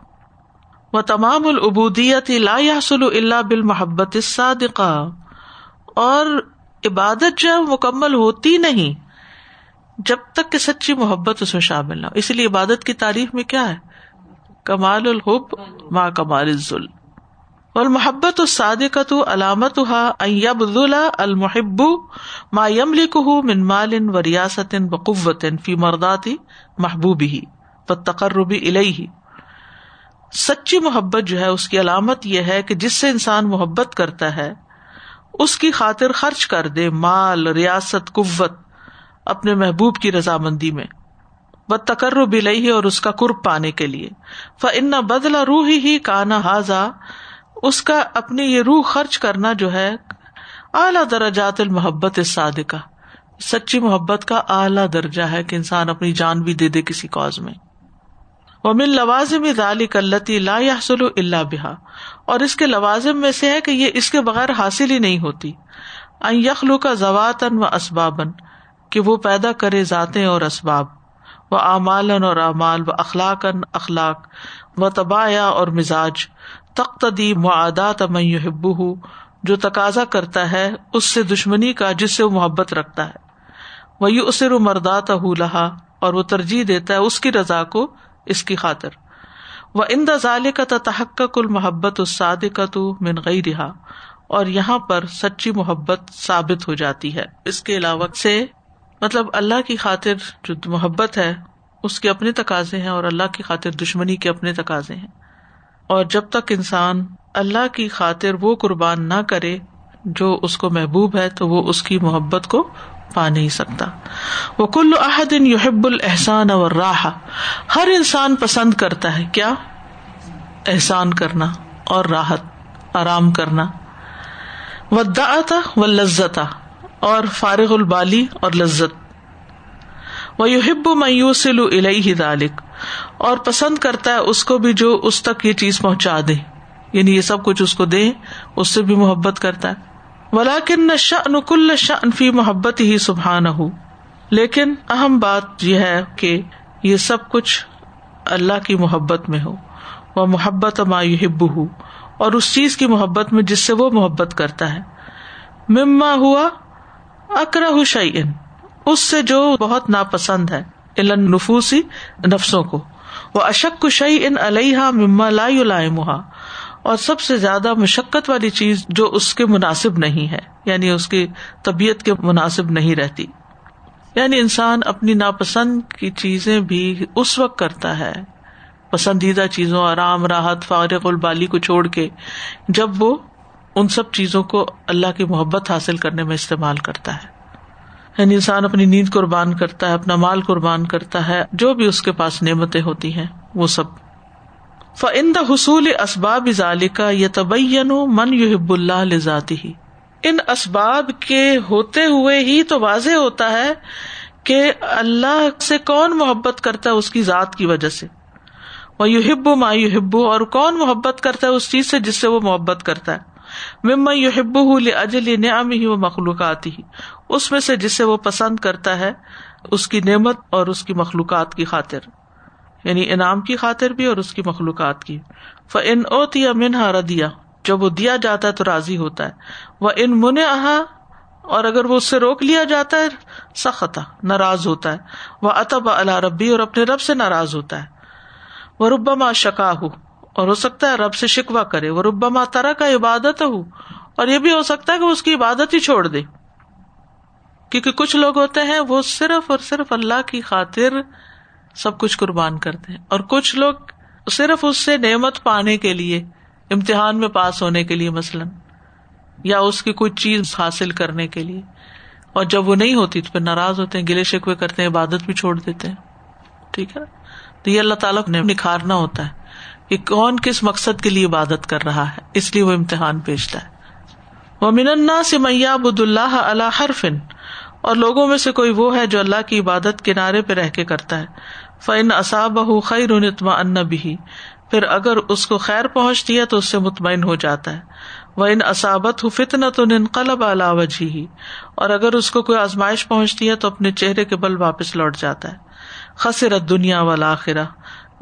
تمام العبودیت لا یحصل اللہ بال محبت اور عبادت جو ہے مکمل ہوتی نہیں جب تک کہ سچی محبت اس میں شامل نہ ہو اسی لیے عبادت کی تعریف میں کیا ہے کمال الحب ما کمال اور محبت کا تو علامت المحب ما یم لک ہُن مالن وریاست بکن فی مرداتی محبوبی ہی تقربی الی سچی محبت جو ہے اس کی علامت یہ ہے کہ جس سے انسان محبت کرتا ہے اس کی خاطر خرچ کر دے مال ریاست قوت اپنے محبوب کی رضامندی میں وہ تکر بلئی اور اس کا قرب پانے کے لیے ف ان بدلا روح ہی کانا حاضا اس کا اپنی یہ روح خرچ کرنا جو ہے اعلی درجات المحبت صادقہ سچی محبت کا اعلی درجہ ہے کہ انسان اپنی جان بھی دے دے کسی کاز میں مل لوازم ذالی لا يحصل اللہ بحا اور اس کے لوازم میں سے ہے کہ یہ اس کے بغیر حاصل ہی نہیں ہوتی یخلو کا زوات و اسبابن کہ وہ پیدا کرے ذاتے اور اسباب و اعمال اور و اخلاق اخلاق و تبایا اور مزاج تخت دی مادات جو تقاضا کرتا ہے اس سے دشمنی کا جس سے وہ محبت رکھتا ہے وہ یو اسر مردات اور وہ ترجیح دیتا ہے اس کی رضا کو اس کی خاطر وہ ان دزال کا تحق کل محبت اس ساد کا تو من گئی رہا اور یہاں پر سچی محبت ثابت ہو جاتی ہے اس کے علاوہ سے مطلب اللہ کی خاطر جو محبت ہے اس کے اپنے تقاضے ہیں اور اللہ کی خاطر دشمنی کے اپنے تقاضے ہیں اور جب تک انسان اللہ کی خاطر وہ قربان نہ کرے جو اس کو محبوب ہے تو وہ اس کی محبت کو پا نہیں سکتا وہ کل ان یحب الحسان اور راہ ہر انسان پسند کرتا ہے کیا احسان لذتا اور فارغ البالی اور لذت وہ یوحب میوسل دالک اور پسند کرتا ہے اس کو بھی جو اس تک یہ چیز پہنچا دے یعنی یہ سب کچھ اس کو دے اس سے بھی محبت کرتا ہے ولاکن شن کل شن فی محبت ہی سبحان ہو لیکن اہم بات یہ ہے کہ یہ سب کچھ اللہ کی محبت میں ہو وہ محبت ما ہب ہو اور اس چیز کی محبت میں جس سے وہ محبت کرتا ہے مما ہوا اکرا ہُش اس سے جو بہت ناپسند ہے نفوسی نفسوں کو وہ اشک شعی ان علیہ مما لا لائم اور سب سے زیادہ مشقت والی چیز جو اس کے مناسب نہیں ہے یعنی اس کی طبیعت کے مناسب نہیں رہتی یعنی انسان اپنی ناپسند کی چیزیں بھی اس وقت کرتا ہے پسندیدہ چیزوں آرام راحت فارغ البالی کو چھوڑ کے جب وہ ان سب چیزوں کو اللہ کی محبت حاصل کرنے میں استعمال کرتا ہے یعنی انسان اپنی نیند قربان کرتا ہے اپنا مال قربان کرتا ہے جو بھی اس کے پاس نعمتیں ہوتی ہیں وہ سب فن دا حصول اسباب تبین من یو حب اللہ لذاتی ہی ان اسباب کے ہوتے ہوئے ہی تو واضح ہوتا ہے کہ اللہ سے کون محبت کرتا ہے اس کی ذات کی وجہ سے وہ یو مایوہبو اور کون محبت کرتا ہے اس چیز سے جس سے وہ محبت کرتا ہے مما یو ہبو ہُو لج لام ہی وہ مخلوقات ہی اس میں سے جسے وہ پسند کرتا ہے اس کی نعمت اور اس کی مخلوقات کی خاطر یعنی انعام کی خاطر بھی اور اس کی مخلوقات کی اوت یا منہا ردیا جب وہ دیا جاتا ہے تو راضی ہوتا ہے وہ ان من احا اور اگر وہ اس سے روک لیا جاتا ہے سخت ناراض ہوتا ہے وہ اتب اللہ ربی اور اپنے رب سے ناراض ہوتا ہے وہ ربما شکا ہو اور ہو سکتا ہے رب سے شکوا کرے وہ ربما ترا کا عبادت ہو اور یہ بھی ہو سکتا ہے کہ اس کی عبادت ہی چھوڑ دے کیونکہ کچھ لوگ ہوتے ہیں وہ صرف اور صرف اللہ کی خاطر سب کچھ قربان کرتے ہیں اور کچھ لوگ صرف اس سے نعمت پانے کے لیے امتحان میں پاس ہونے کے لیے مثلاً یا اس کی کوئی چیز حاصل کرنے کے لیے اور جب وہ نہیں ہوتی تو پھر ناراض ہوتے ہیں گلے شکوے کرتے ہیں عبادت بھی چھوڑ دیتے ہیں ٹھیک ہے تو یہ اللہ تعالیٰ نے نکھارنا ہوتا ہے کہ کون کس مقصد کے لیے عبادت کر رہا ہے اس لیے وہ امتحان پیشتا ہے وہ من سے میاں بد اللہ اللہ حرفن اور لوگوں میں سے کوئی وہ ہے جو اللہ کی عبادت کنارے پہ رہ کے کرتا ہے فن اصاب خیر انتما ان بھی پھر اگر اس کو خیر پہنچتی ہے تو اس سے مطمئن ہو جاتا ہے وہ ان ہو فتنا تو علاوج ہی اور اگر اس کو کوئی آزمائش پہنچتی ہے تو اپنے چہرے کے بل واپس لوٹ جاتا ہے خسرت دنیا والا آخرہ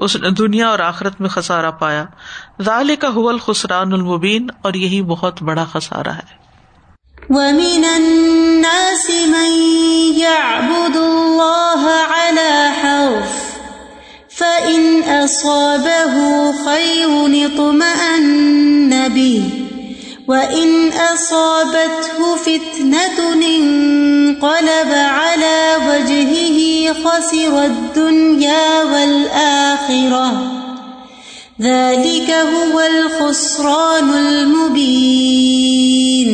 اس نے دنیا اور آخرت میں خسارا پایا ظال کا حول خسران المبین اور یہی بہت بڑا خسارا ہے فَإِنْ أَصَابَهُ خَيْرٌ اطْمَأَنَّ بِهِ وَإِنْ أَصَابَتْهُ فِتْنَةٌ عَلَى وَجْهِهِ خَسِرَ الدُّنْيَا وَالْآخِرَةَ ذَلِكَ هُوَ الْخُسْرَانُ الْمُبِينُ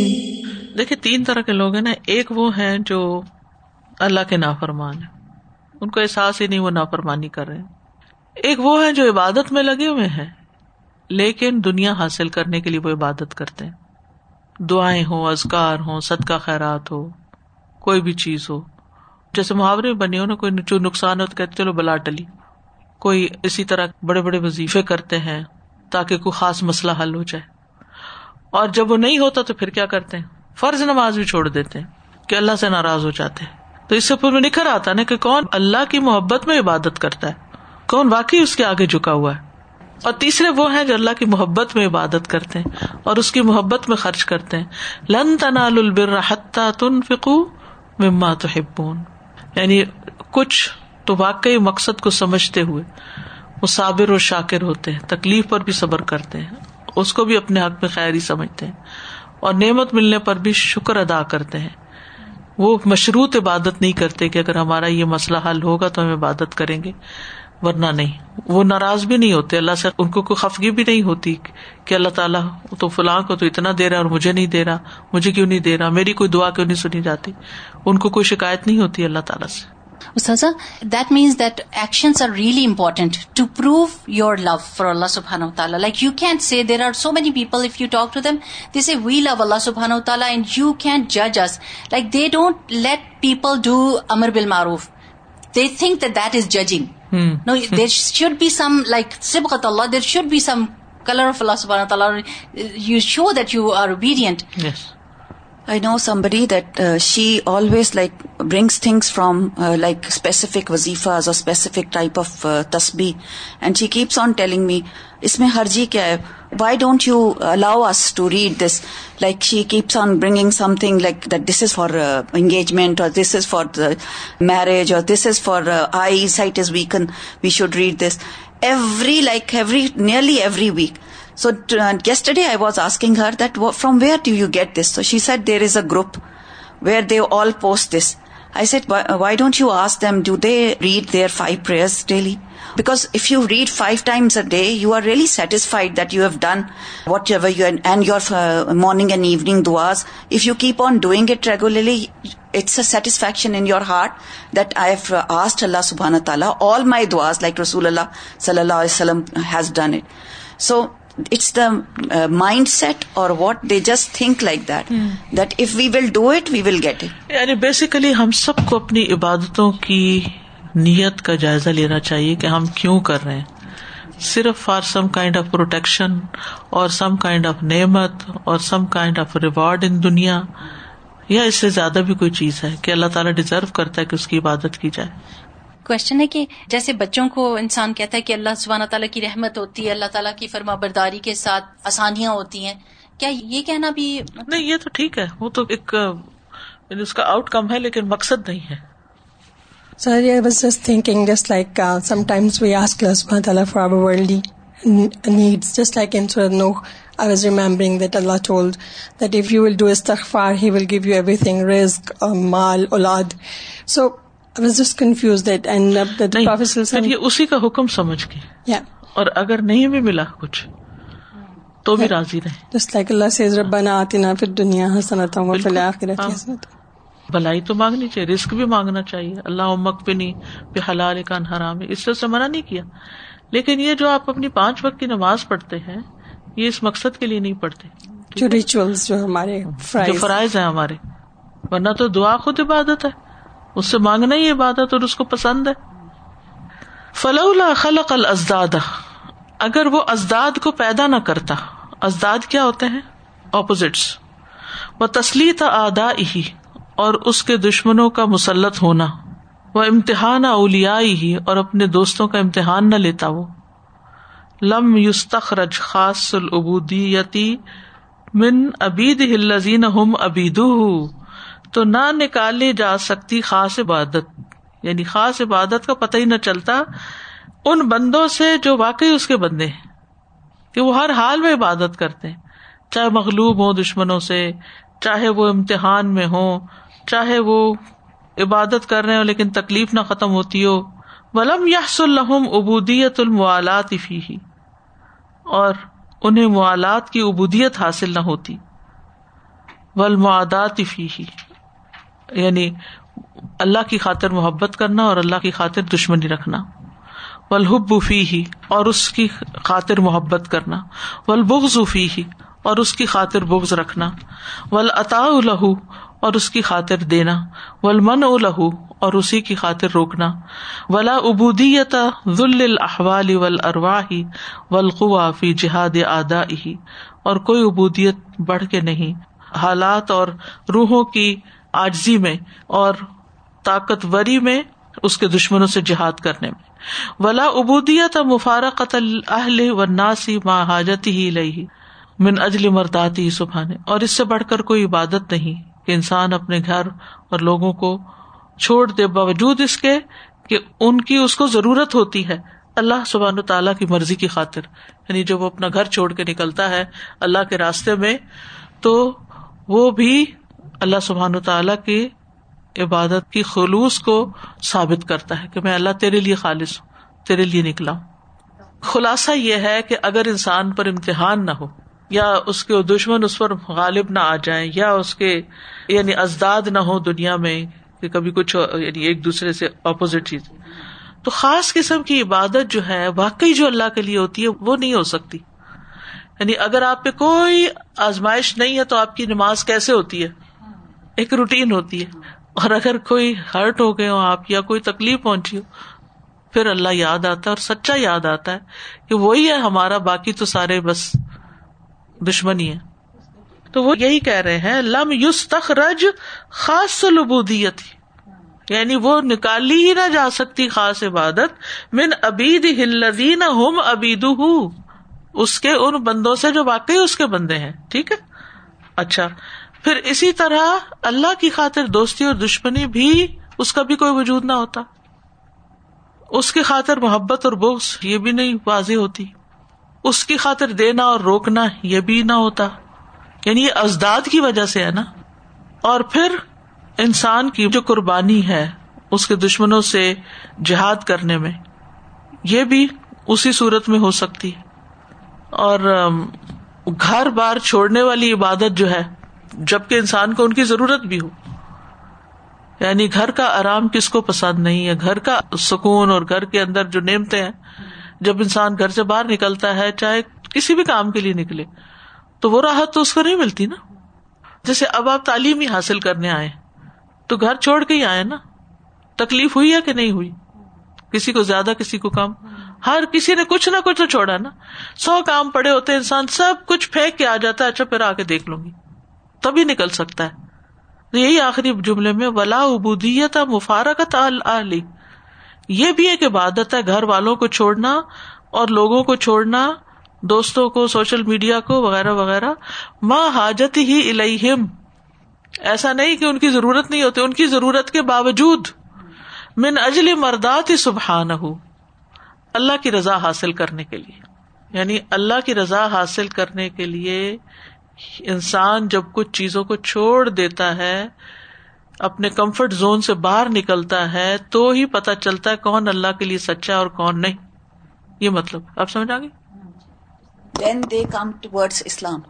دیکھیں تین طرح کے لوگ ہیں نا ایک وہ ہیں جو اللہ کے نافرمان ہیں ان کو احساس ہی نہیں وہ نافرمانی کر رہے ہیں ایک وہ ہے جو عبادت میں لگے ہوئے ہیں لیکن دنیا حاصل کرنے کے لیے وہ عبادت کرتے ہیں دعائیں ہوں ازکار ہوں صدقہ خیرات ہو کوئی بھی چیز ہو جیسے محاورے میں بنے ہو نا کوئی جو نقصان ہو تو کہتے چلو بلا ٹلی کوئی اسی طرح بڑے بڑے وظیفے کرتے ہیں تاکہ کوئی خاص مسئلہ حل ہو جائے اور جب وہ نہیں ہوتا تو پھر کیا کرتے ہیں فرض نماز بھی چھوڑ دیتے ہیں کہ اللہ سے ناراض ہو جاتے ہیں تو اس سے پھر میں نکھر آتا نا کہ کون اللہ کی محبت میں عبادت کرتا ہے کون واقعی اس کے آگے جکا ہوا ہے اور تیسرے وہ ہیں جو اللہ کی محبت میں عبادت کرتے ہیں اور اس کی محبت میں خرچ کرتے ہیں لن تنا ہبون یعنی کچھ تو واقعی مقصد کو سمجھتے ہوئے وہ صابر اور شاکر ہوتے ہیں تکلیف پر بھی صبر کرتے ہیں اس کو بھی اپنے حق میں ہی سمجھتے ہیں اور نعمت ملنے پر بھی شکر ادا کرتے ہیں وہ مشروط عبادت نہیں کرتے کہ اگر ہمارا یہ مسئلہ حل ہوگا تو ہم عبادت کریں گے ورنہ نہیں وہ ناراض بھی نہیں ہوتے اللہ سے ان کو کوئی خفگی بھی نہیں ہوتی کہ اللہ تعالیٰ تو فلاں کو تو اتنا دے رہا اور مجھے نہیں دے رہا مجھے کیوں نہیں دے رہا میری کوئی دعا کیوں نہیں سنی جاتی ان کو کوئی شکایت نہیں ہوتی اللہ تعالیٰ سے that that means actions are really important to prove your love for Allah Subhan wa Ta'ala you can see there are so many people if you talk to them this a we love Allah Subhan wa Ta'ala and you can جج as like they don't let people do amr bil maroof they think that that is judging no there should be some like سیب قطل there should be some colour of اللہ آس تعالیٰ you show that you are obedient I know somebody that she always like brings things from like specific وظیفاز specific type of تسبی and she keeps on telling me اس میں ہر جی کیا ہے why don't you allow us to read this like she keeps on bringing something like that this is for engagement اور this is for marriage or this is for I said is weekend we should read this every like every nearly every week so guest day I was asking her that from where do you get this so she said there is a group where they all post why don't you ask them do they read their five prayers daily because if you read five times day you are really satisfied that you have done whatever and or morning and evening دواز if you keep on doing it regularly it's a satisfaction in you heart that I have asked Allah سبحان تعالیٰ آل مائی دس لائک رسول اللہ صلی اللہ علیہ وسلم has done it so it's the mindset or what they just think like that that if we will do it we will get it یعنی بیسیکلی ہم سب کو اپنی عبادتوں کی نیت کا جائزہ لینا چاہیے کہ ہم کیوں کر رہے ہیں صرف for some kind of protection اور سم کائنڈ آف نعمت اور some kind of reward in دنیا یا اس سے زیادہ بھی کوئی چیز ہے کہ اللہ تعالیٰ ڈیزرو کرتا ہے کہ اس کی عبادت کی جائے کوشچن ہے کہ جیسے بچوں کو انسان کہتا ہے کہ اللہ سبحانہ تعالیٰ کی رحمت ہوتی ہے اللہ تعالیٰ کی فرما برداری کے ساتھ آسانیاں ہوتی ہیں کیا یہ کہنا بھی مطلب نہیں یہ تو ٹھیک ہے وہ تو ایک یعنی اس کا آؤٹ کم ہے لیکن مقصد نہیں ہے sir I was just thinking just like sometimes we ask Allah سبحانہ تعالیٰ for our worldly needs just like in sir no I was remembering that Allah told that if you will do استغفار he will give you everything risk مال اولاد سو اسی کا حکم سمجھ کے اور اگر نہیں بھی ملا کچھ تو بھی راضی رہے ہاں۔ بھلائی تو مانگنی چاہیے رسک بھی مانگنا چاہیے اللہ نہیں بے حلال کان حرام اس سے منع نہیں کیا لیکن یہ جو آپ اپنی پانچ وقت کی نماز پڑھتے ہیں یہ اس مقصد کے لیے نہیں پڑھتے جو ریچولس جو ہمارے فرائض ہیں ہمارے ورنہ تو دعا خود عبادت ہے اس سے مانگنا ہی عبادت اور اس کو پسند ہے فلولا خلق الزداد اگر وہ ازداد کو پیدا نہ کرتا ازداد کیا ہوتے ہیں اپوزٹ وہ تسلی ہی اور اس کے دشمنوں کا مسلط ہونا وہ امتحان اولیا ہی اور اپنے دوستوں کا امتحان نہ لیتا وہ لم یوستخ رج خاص العبودیتی من ابید ہلزین ہم ابید تو نہ نکالی جا سکتی خاص عبادت یعنی خاص عبادت کا پتہ ہی نہ چلتا ان بندوں سے جو واقعی اس کے بندے ہیں کہ وہ ہر حال میں عبادت کرتے ہیں چاہے مغلوب ہوں دشمنوں سے چاہے وہ امتحان میں ہوں چاہے وہ عبادت کر رہے ہوں لیکن تکلیف نہ ختم ہوتی ہو ولم یس الحم ابودیت الموالات افی اور انہیں موالات کی عبودیت حاصل نہ ہوتی ولمعادات فی ہی یعنی اللہ کی خاطر محبت کرنا اور اللہ کی خاطر دشمنی رکھنا ہی اور اس کی خاطر محبت کرنا ول اطاء الہو اور اس کی خاطر دینا ول من ا لہو اور اسی کی خاطر روکنا ولا ذل الاحوال ول ارواہی فی جہاد ادا اور کوئی ابودیت بڑھ کے نہیں حالات اور روحوں کی آجزی میں اور طاقتوری میں اس کے دشمنوں سے جہاد کرنے میں ولا ابودیت مفارق و ناسی ما لئی من اجل مرداتی سبحان اور اس سے بڑھ کر کوئی عبادت نہیں کہ انسان اپنے گھر اور لوگوں کو چھوڑ دے باوجود اس کے کہ ان کی اس کو ضرورت ہوتی ہے اللہ سبحان و تعالیٰ کی مرضی کی خاطر یعنی جب وہ اپنا گھر چھوڑ کے نکلتا ہے اللہ کے راستے میں تو وہ بھی اللہ سبحان تعالیٰ کی عبادت کی خلوص کو ثابت کرتا ہے کہ میں اللہ تیرے لیے خالص ہوں تیرے لیے نکلا ہوں خلاصہ یہ ہے کہ اگر انسان پر امتحان نہ ہو یا اس کے دشمن اس پر غالب نہ آ جائیں یا اس کے یعنی ازداد نہ ہو دنیا میں کہ کبھی کچھ یعنی ایک دوسرے سے اپوزٹ چیز تو خاص قسم کی عبادت جو ہے واقعی جو اللہ کے لیے ہوتی ہے وہ نہیں ہو سکتی یعنی اگر آپ پہ کوئی آزمائش نہیں ہے تو آپ کی نماز کیسے ہوتی ہے ایک روٹین ہوتی ہے اور اگر کوئی ہرٹ ہو گئے ہو آپ یا کوئی تکلیف پہنچی ہو پھر اللہ یاد آتا ہے اور سچا یاد آتا ہے کہ وہی ہے ہمارا باقی تو سارے بس دشمنی ہے تو وہ یہی کہہ رہے ہیں لم یوس خاص یعنی وہ نکالی ہی نہ جا سکتی خاص عبادت من ابید ہلدین ہم ابید اس کے ان بندوں سے جو واقعی اس کے بندے ہیں ٹھیک ہے اچھا پھر اسی طرح اللہ کی خاطر دوستی اور دشمنی بھی اس کا بھی کوئی وجود نہ ہوتا اس کی خاطر محبت اور بغض یہ بھی نہیں واضح ہوتی اس کی خاطر دینا اور روکنا یہ بھی نہ ہوتا یعنی یہ ازداد کی وجہ سے ہے نا اور پھر انسان کی جو قربانی ہے اس کے دشمنوں سے جہاد کرنے میں یہ بھی اسی صورت میں ہو سکتی اور گھر بار چھوڑنے والی عبادت جو ہے جبکہ انسان کو ان کی ضرورت بھی ہو یعنی گھر کا آرام کس کو پسند نہیں ہے گھر کا سکون اور گھر کے اندر جو نیمتے ہیں جب انسان گھر سے باہر نکلتا ہے چاہے کسی بھی کام کے لیے نکلے تو وہ راحت تو اس کو نہیں ملتی نا جیسے اب آپ تعلیم ہی حاصل کرنے آئے تو گھر چھوڑ کے ہی آئے نا تکلیف ہوئی ہے کہ نہیں ہوئی کسی کو زیادہ کسی کو کم ہر کسی نے کچھ نہ کچھ تو چھوڑا نا سو کام پڑے ہوتے انسان سب کچھ پھینک کے آ جاتا ہے اچھا پھر آ کے دیکھ لوں گی تبھی نکل سکتا ہے یہی آخری جملے میں ولا ابودیت مفارکت یہ بھی ایک عبادت ہے گھر والوں کو چھوڑنا اور لوگوں کو چھوڑنا دوستوں کو سوشل میڈیا کو وغیرہ وغیرہ ماں حاجت ہی الہم ایسا نہیں کہ ان کی ضرورت نہیں ہوتی ان کی ضرورت کے باوجود من اجل مردات ہی سبحان ہو اللہ کی رضا حاصل کرنے کے لیے یعنی اللہ کی رضا حاصل کرنے کے لیے انسان جب کچھ چیزوں کو چھوڑ دیتا ہے اپنے کمفرٹ زون سے باہر نکلتا ہے تو ہی پتا چلتا ہے کون اللہ کے لیے سچا اور کون نہیں یہ مطلب آپ سمجھ آگے دین دے کم ٹو اسلام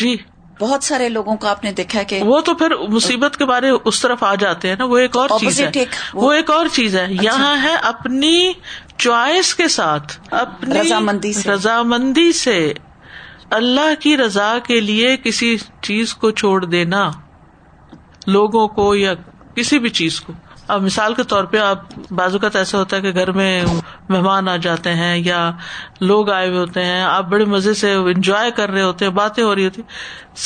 جی بہت سارے لوگوں کو آپ نے دیکھا کہ وہ تو پھر مصیبت کے بارے اس طرف آ جاتے ہیں نا وہ ایک اور چیز وہ ایک اور چیز ہے اچھا۔ یہاں ہے اپنی چوائس کے ساتھ اپنی رضامندی رضامندی سے اللہ کی رضا کے لیے کسی چیز کو چھوڑ دینا لوگوں کو یا کسی بھی چیز کو اب مثال کے طور پہ آپ بازو کا ایسا ہوتا ہے کہ گھر میں مہمان آ جاتے ہیں یا لوگ آئے ہوئے ہوتے ہیں آپ بڑے مزے سے انجوائے کر رہے ہوتے ہیں باتیں ہو رہی ہوتی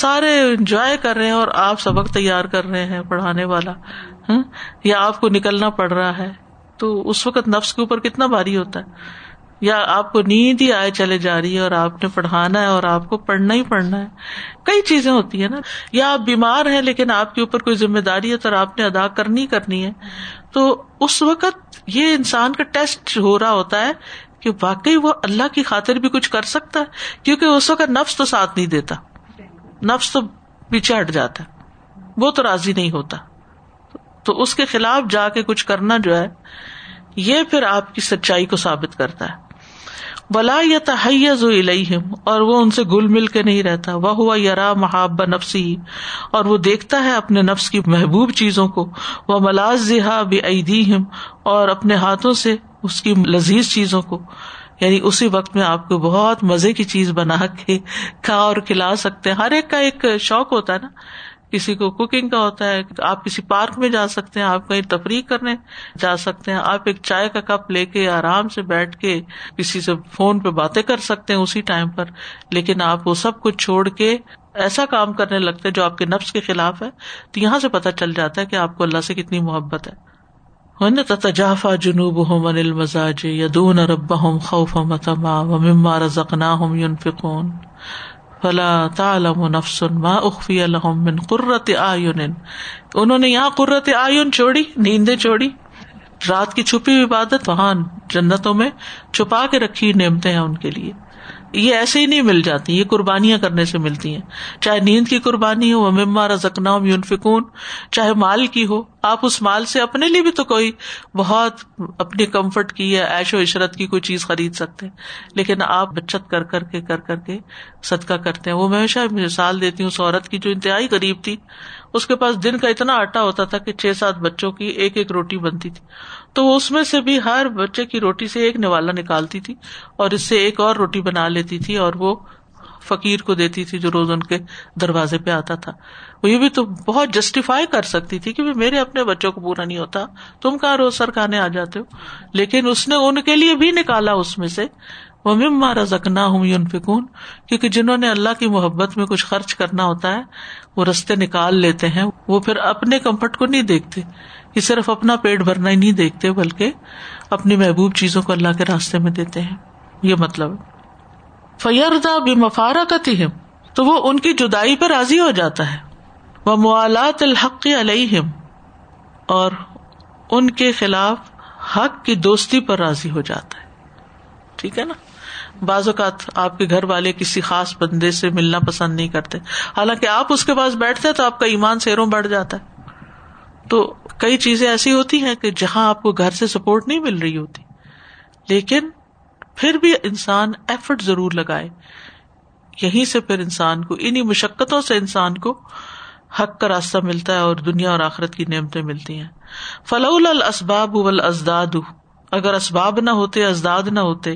سارے انجوائے کر رہے ہیں اور آپ سبق تیار کر رہے ہیں پڑھانے والا یا آپ کو نکلنا پڑ رہا ہے تو اس وقت نفس کے اوپر کتنا بھاری ہوتا ہے یا آپ کو نیند ہی آئے چلے جا رہی ہے اور آپ نے پڑھانا ہے اور آپ کو پڑھنا ہی پڑھنا ہے کئی چیزیں ہوتی ہیں نا یا آپ بیمار ہیں لیکن آپ کے اوپر کوئی ذمہ داری ہے تو آپ نے ادا کرنی کرنی ہے تو اس وقت یہ انسان کا ٹیسٹ ہو رہا ہوتا ہے کہ واقعی وہ اللہ کی خاطر بھی کچھ کر سکتا ہے کیونکہ اس وقت نفس تو ساتھ نہیں دیتا نفس تو پیچھے ہٹ جاتا ہے وہ تو راضی نہیں ہوتا تو اس کے خلاف جا کے کچھ کرنا جو ہے یہ پھر آپ کی سچائی کو ثابت کرتا ہے بلا یا تحیہ اور وہ ان سے گل مل کے نہیں رہتا وہ ہوا یا را محاب نفسی اور وہ دیکھتا ہے اپنے نفس کی محبوب چیزوں کو وہ ملاز ملازیحاب اور اپنے ہاتھوں سے اس کی لذیذ چیزوں کو یعنی اسی وقت میں آپ کو بہت مزے کی چیز بنا کے کھا اور کھلا سکتے ہر ایک کا ایک شوق ہوتا ہے نا کسی کو کوکنگ کا ہوتا ہے آپ کسی پارک میں جا سکتے ہیں آپ کہیں تفریح کرنے جا سکتے ہیں آپ ایک چائے کا کپ لے کے آرام سے بیٹھ کے کسی سے فون پہ باتیں کر سکتے ہیں اسی ٹائم پر لیکن آپ وہ سب کچھ چھوڑ کے ایسا کام کرنے لگتے جو آپ کے نفس کے خلاف ہے تو یہاں سے پتا چل جاتا ہے کہ آپ کو اللہ سے کتنی محبت ہے تجافا جنوب ہوں انل مزاج یادون ربا ہوں خوف متما ر زکنا ہوں یون فکون فلا تعلم نفس ما لهم من قرۃ نے اعین قرت نیندیں چھوڑی رات کی چھپی ہوئی عبادت وہاں جنتوں میں چھپا کے رکھی نعمتیں ہیں ان کے لیے یہ ایسے ہی نہیں مل جاتی یہ قربانیاں کرنے سے ملتی ہیں چاہے نیند کی قربانی ہو امارا زخنا فکون چاہے مال کی ہو آپ اس مال سے اپنے لیے بھی تو کوئی بہت اپنے کمفرٹ کی یا عیش و عشرت کی کوئی چیز خرید سکتے ہیں لیکن آپ بچت کر کر کے کر کر کے صدقہ کرتے ہیں وہ میں ہمیشہ مثال دیتی ہوں اس عورت کی جو انتہائی غریب تھی اس کے پاس دن کا اتنا آٹا ہوتا تھا کہ چھ سات بچوں کی ایک ایک روٹی بنتی تھی تو وہ اس میں سے بھی ہر بچے کی روٹی سے ایک نوالا نکالتی تھی اور اس سے ایک اور روٹی بنا لیتی تھی اور وہ فقیر کو دیتی تھی جو روز ان کے دروازے پہ آتا تھا وہ یہ بھی تو بہت جسٹیفائی کر سکتی تھی کہ میرے اپنے بچوں کو پورا نہیں ہوتا تم کہاں روز سر کھانے آ جاتے ہو لیکن اس نے ان کے لیے بھی نکالا اس میں سے وہ مارا زکنا ہوں یون فکون کیونکہ جنہوں نے اللہ کی محبت میں کچھ خرچ کرنا ہوتا ہے وہ رستے نکال لیتے ہیں وہ پھر اپنے کمفرٹ کو نہیں دیکھتے کہ صرف اپنا پیٹ بھرنا ہی نہیں دیکھتے بلکہ اپنی محبوب چیزوں کو اللہ کے راستے میں دیتے ہیں یہ مطلب ہے فیردا بے مفارا تو وہ ان کی جدائی پر راضی ہو جاتا ہے وہ موالات الحق علیہم اور ان کے خلاف حق کی دوستی پر راضی ہو جاتا ہے ٹھیک ہے نا بعض اوقات آپ کے گھر والے کسی خاص بندے سے ملنا پسند نہیں کرتے حالانکہ آپ اس کے پاس بیٹھتے تو آپ کا ایمان سیروں بڑھ جاتا ہے تو کئی چیزیں ایسی ہوتی ہیں کہ جہاں آپ کو گھر سے سپورٹ نہیں مل رہی ہوتی لیکن پھر بھی انسان ایفرٹ ضرور لگائے یہیں سے پھر انسان کو انہیں مشقتوں سے انسان کو حق کا راستہ ملتا ہے اور دنیا اور آخرت کی نعمتیں ملتی ہیں فلول الاسباب والازداد اگر اسباب نہ ہوتے ازداد نہ ہوتے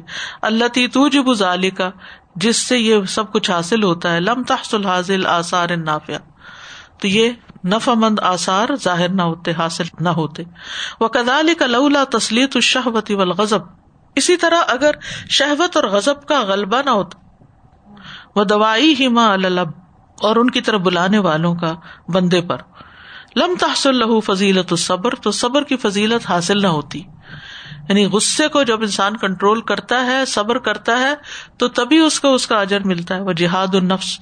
اللہ تی ظالی کا جس سے یہ سب کچھ حاصل ہوتا ہے لم آثار نافیہ تو یہ نفامند آثار ظاہر نہ ہوتے حاصل نہ ہوتے وہ کدال کا لولا تسلیت تو شہ وتی اسی طرح اگر شہوت اور غذب کا غلبہ نہ ہوتا وہ دوائی ہی ماں الب اور ان کی طرف بلانے والوں کا بندے پر لم تحصل لہو فضیلت الصبر تو صبر کی فضیلت حاصل نہ ہوتی یعنی غصے کو جب انسان کنٹرول کرتا ہے صبر کرتا ہے تو تبھی اس کو اس کا اجر ملتا ہے وہ جہاد النفس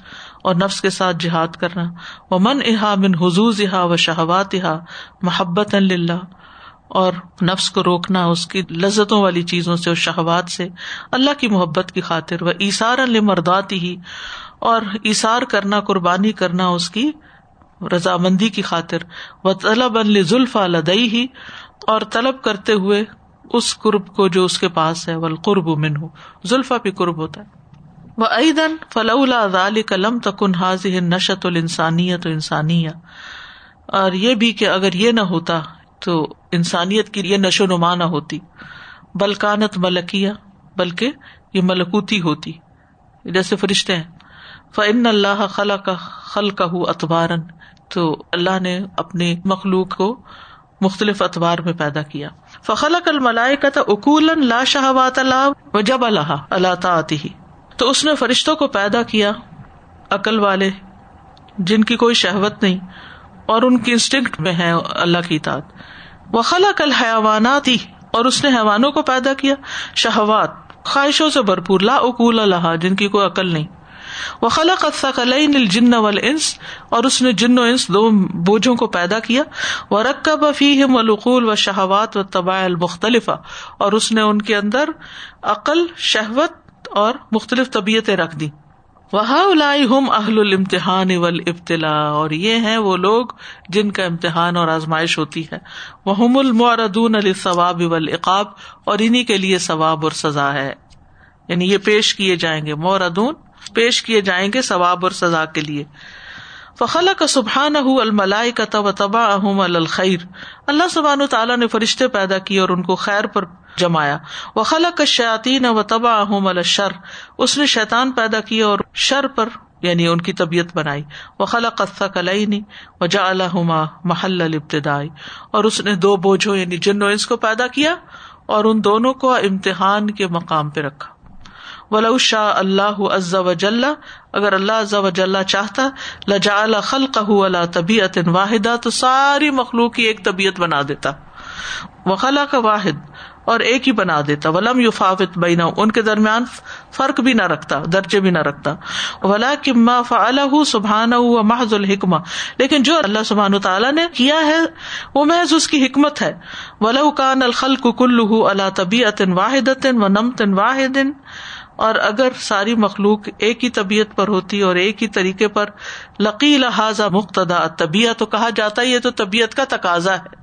اور نفس کے ساتھ جہاد کرنا وہ من احا من حضوز احا و شہوات یہاں محبت اللہ اور نفس کو روکنا اس کی لذتوں والی چیزوں سے اور شہبات سے اللہ کی محبت کی خاطر وہ ایسار المردات مرداتی اور اشار کرنا قربانی کرنا اس کی رضامندی کی خاطر وہ الزلف لدئی ہی اور طلب کرتے ہوئے اس قرب کو جو اس کے پاس ہے ولقرب قرب و من زلفا بھی قرب ہوتا ہے وہ عیدن فلاح العلی قلم تکن حاض نشت انسانیت انسانیہ انسانی اور یہ بھی کہ اگر یہ نہ ہوتا تو انسانیت کے لیے نشو نما نہ ہوتی بلکانت ملکیا بلکہ یہ ملکوتی ہوتی جیسے فرشتے ہیں اللہ خلا کا کا خل تو اللہ نے اپنے مخلوق کو مختلف اتوار میں پیدا کیا فخلا کل ملائے کا اکول لا شاہ جب اللہ اللہ تا آتی ہی تو اس نے فرشتوں کو پیدا کیا عقل والے جن کی کوئی شہوت نہیں اور ان کی انسٹنگ میں ہے اللہ کی تعداد و خلا کل حیوانات ہی اور اس نے حیوانوں کو پیدا کیا شہوات خواہشوں سے بھرپور لا اکول اللہ جن کی کوئی عقل نہیں، وہ خلا قدین الجن وال انس اور اس نے جن و انس دو بوجھوں کو پیدا کیا وہ رق بفی ہم القول و شہوات و طبائل مختلف اور اس نے ان کے اندر عقل شہوت اور مختلف طبیعتیں رکھ دی اہل المتحان اول ابتلا اور یہ ہیں وہ لوگ جن کا امتحان اور آزمائش ہوتی ہے وہ ہم المعردون علی ثواب اور انہیں کے لیے ثواب اور سزا ہے یعنی یہ پیش کیے جائیں گے موردون پیش کیے جائیں گے ثواب اور سزا کے لیے فخلا کا سبحان اہ الملائی کا طب تبا احم الخیر اللہ سبحان تعالیٰ نے فرشتے پیدا کیے اور ان کو خیر پر جمایا وہ خلق شاطین و تبا شر اس نے شیتان پیدا کیا اور شر پر یعنی ان کی طبیعت بنائی وہ خلق قصہ کلئی وجا الحما محل البتدائی اور اس نے دو بوجھوں یعنی جنو انس کو پیدا کیا اور ان دونوں کو امتحان کے مقام پہ رکھا ولا شاہ اللہ عز و جل اگر اللہ عز و جل چاہتا لجا خلق اللہ طبیعت واحدہ تو ساری مخلوق کی ایک طبیعت بنا دیتا وہ خلا کا واحد اور ایک ہی بنا دیتا ولم یو فاوت بینا ان کے درمیان فرق بھی نہ رکھتا درجے بھی نہ رکھتا ولا کما اللہ سبحان محض الحکمہ لیکن جو اللہ سبحان تعالیٰ نے کیا ہے وہ محض اس کی حکمت ہے ولا کان الخل کو اللہ طبی عطن واحد و نم تن واحد اور اگر ساری مخلوق ایک ہی طبیعت پر ہوتی اور ایک ہی طریقے پر لقی لہٰذا مقتدا طبیعت تو کہا جاتا ہے یہ تو طبیعت کا تقاضا ہے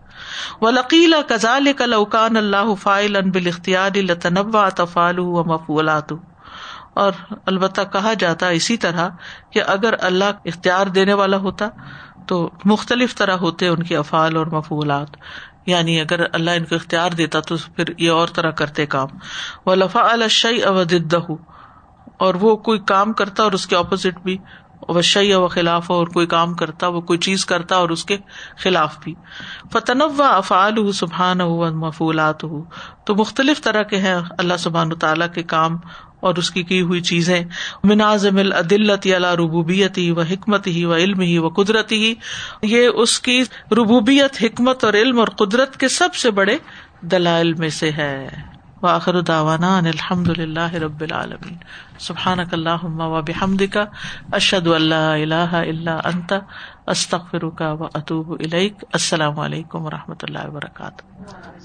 وَلَقِيلَ كَذَلِكَ لَوْ كَانَ اللَّهُ فَاعِلًا بِالِاخْتِيَارِ لَتَنَوَّعَتْ أَفْعَالُهُ وَمَفْعُولَاتُهُ اور البتہ کہا جاتا اسی طرح کہ اگر اللہ اختیار دینے والا ہوتا تو مختلف طرح ہوتے ان کے افعال اور مفولات یعنی اگر اللہ ان کو اختیار دیتا تو پھر یہ اور طرح کرتے کام وہ لفا الشعی اور وہ کوئی کام کرتا اور اس کے اپوزٹ بھی و و خلاف کوئی کام کرتا وہ کوئی چیز کرتا اور اس کے خلاف بھی فتن و افعال ہُو سبحان ہو مفولات ہو تو مختلف طرح کے ہیں اللہ سبحان تعالیٰ کے کام اور اس کی کی ہوئی چیزیں مناظم الدلتی ربوبیت ہی و حکمت ہی و علم ہی و قدرتی یہ اس کی ربوبیت حکمت اور علم اور قدرت کے سب سے بڑے دلائل میں سے ہے وآخر دعوانا ان الحمد للہ رب العالمین اشد اللہ و اتوب الیک السلام علیکم و رحمۃ اللہ وبرکاتہ